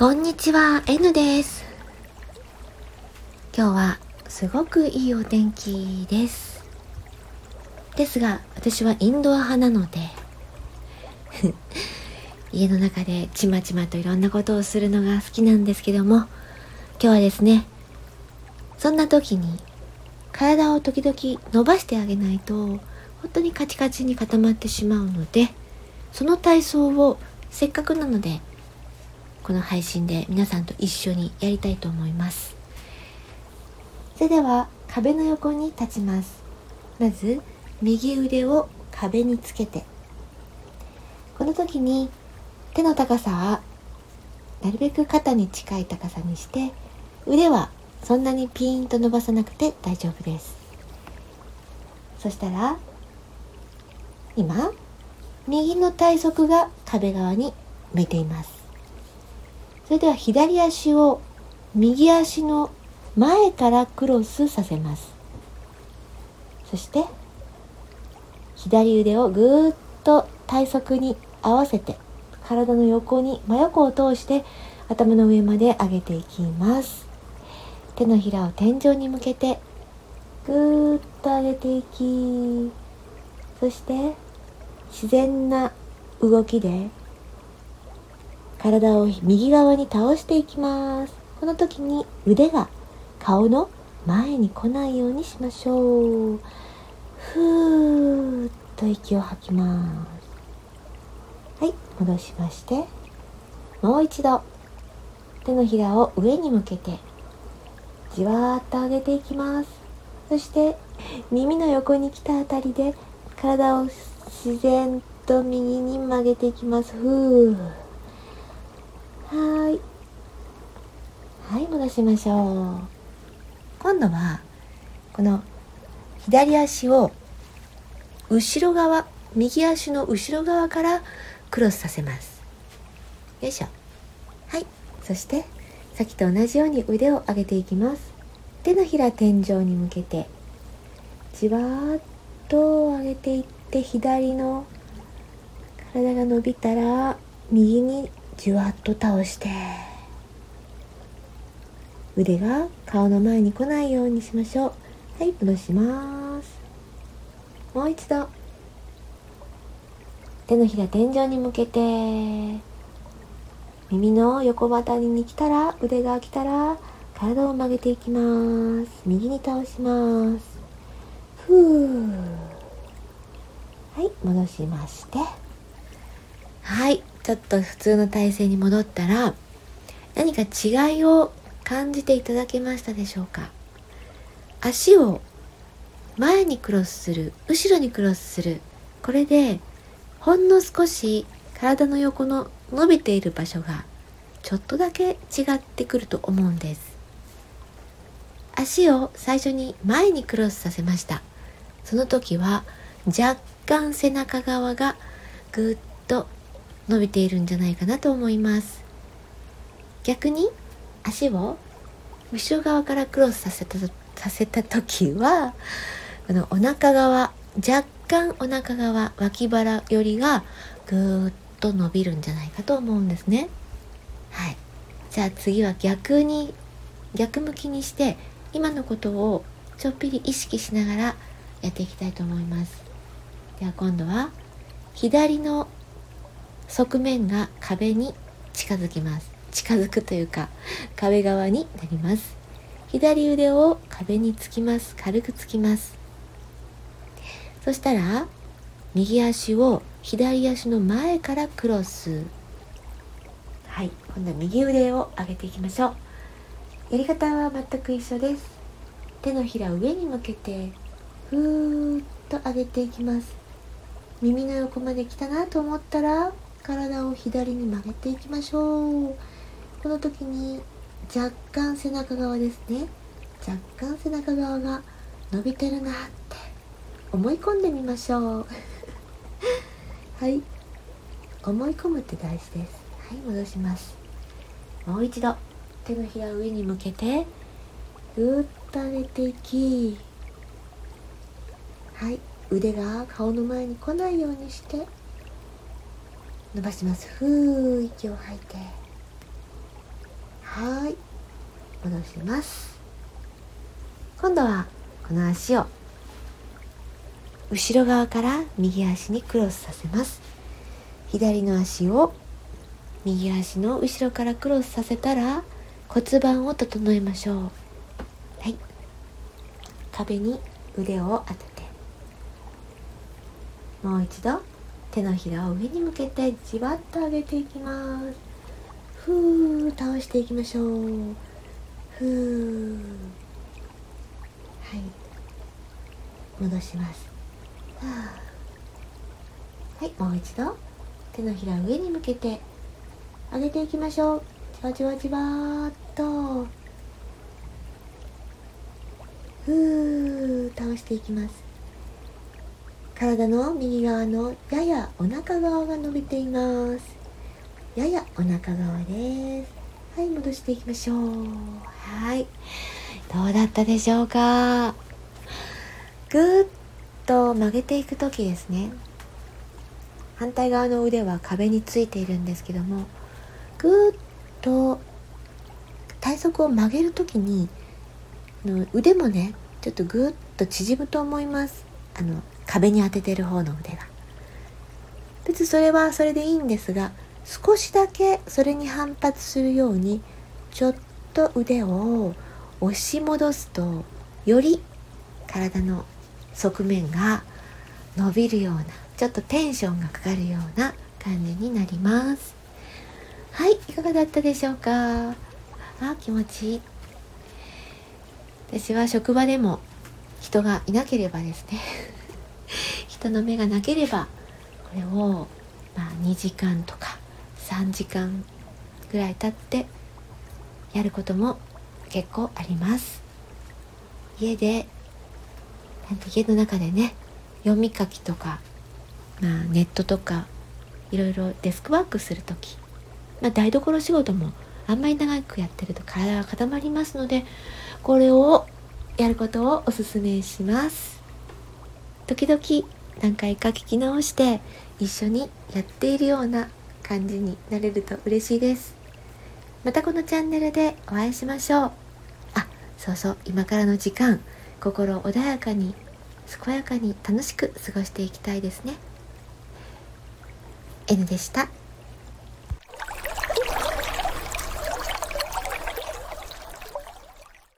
こんにちは、N です。今日はすごくいいお天気です。ですが、私はインドア派なので 家の中でちまちまといろんなことをするのが好きなんですけども、今日はですね、そんな時に体を時々伸ばしてあげないと、本当にカチカチに固まってしまうので、その体操をせっかくなのでこの配信で皆さんと一緒にやりたいと思います。それでは壁の横に立ちます。まず右腕を壁につけて。この時に手の高さはなるべく肩に近い高さにして腕はそんなにピーンと伸ばさなくて大丈夫です。そしたら今右の体側が壁側に向いています。それでは左足を右足の前からクロスさせます。そして左腕をぐーっと体側に合わせて体の横に真横を通して頭の上まで上げていきます。手のひらを天井に向けてぐーっと上げていきそして自然な動きで体を右側に倒していきます。この時に腕が顔の前に来ないようにしましょう。ふーっと息を吐きます。はい戻しまして。もう一度。手のひらを上に向けて。じわーっと上げていきます。そして耳の横に来たあたりで体を自然と右に曲げていきます。ふー。はい。はい戻しましょう。今度はこの左足を後ろ側右足の後ろ側からクロスさせます。よいしょ。はい。そしてさっきと同じように腕を上げていきます。手のひら天井に向けてじわーっと上げていって左の体が伸びたら右にじわっと倒して腕が顔の前に来ないようにしましょう。はい戻します。もう一度。手のひら天井に向けて耳の横ばたりに来たら腕が来たら体を曲げていきます。右に倒します。ふう。はい戻しまして。はい。ちょっと普通の体勢に戻ったら何か違いを感じていただけましたでしょうか？足を前にクロスする後ろにクロスする。これでほんの少し体の横の伸びている場所がちょっとだけ違ってくると思うんです。足を最初に前にクロスさせました。その時は若干背中側がぐっ伸びているんじゃないかなと思います。逆に足を後ろ側からクロスさせたさせた時はこのお腹側若干お腹側脇腹よりがぐーっと伸びるんじゃないかと思うんですね。はい。じゃあ次は逆に逆向きにして今のことをちょっぴり意識しながらやっていきたいと思います。では今度は左の側面が壁に近づきます。近づくというか壁側になります。左腕を壁につきます。軽くつきます。そしたら右足を左足の前からクロス。はい。今度は右腕を上げていきましょう。やり方は全く一緒です。手のひら上に向けてふーっと上げていきます。耳の横まで来たなと思ったら体を左に曲げていきましょう。この時に若干背中側ですね。若干背中側が伸びてるなって思い込んでみましょう。はい。思い込むって大事です。はい戻します。もう一度。手のひら上に向けてぐーっと上げていき。はい。腕が顔の前に来ないようにして。伸ばします。ふう息を吐いて。はい戻します。今度はこの足を後ろ側から右足にクロスさせます。左の足を右足の後ろからクロスさせたら骨盤を整えましょう。はい。壁に腕を当てて。もう一度。手のひらを上に向けてじわっと上げていきます。ふー倒していきましょう。ふー。はい。戻します。はいもう一度。手のひら上に向けて上げていきましょう。じわじわじわっと。ふー倒していきます。体の右側のややお腹側が伸びています。ややお腹側です。はい戻していきましょう。はい。どうだったでしょうか？ぐーっと曲げていく時ですね。反対側の腕は壁についているんですけどもぐーっと体側を曲げる時にの腕もねちょっとぐーっと縮むと思います。あの壁に当ててる方の腕が。別にそれはそれでいいんですが少しだけそれに反発するようにちょっと腕を押し戻すとより体の側面が伸びるようなちょっとテンションがかかるような感じになります。はいいかがだったでしょうか？あ気持ちいい。私は職場でも人がいなければですね。人の目がなければこれを、ま、2時間とか3時間ぐらい経ってやることも結構あります。家で家の中でね読み書きとか、まあ、ネットとかいろいろデスクワークする時、まあ、台所仕事もあんまり長くやってると体が固まりますのでこれをやることをおすすめします。時々何回か聞き直して一緒にやっているような感じになれると嬉しいです。またこのチャンネルでお会いしましょう。あそうそう。今からの時間。心穏やかに健やかに楽しく過ごしていきたいですね。N でした。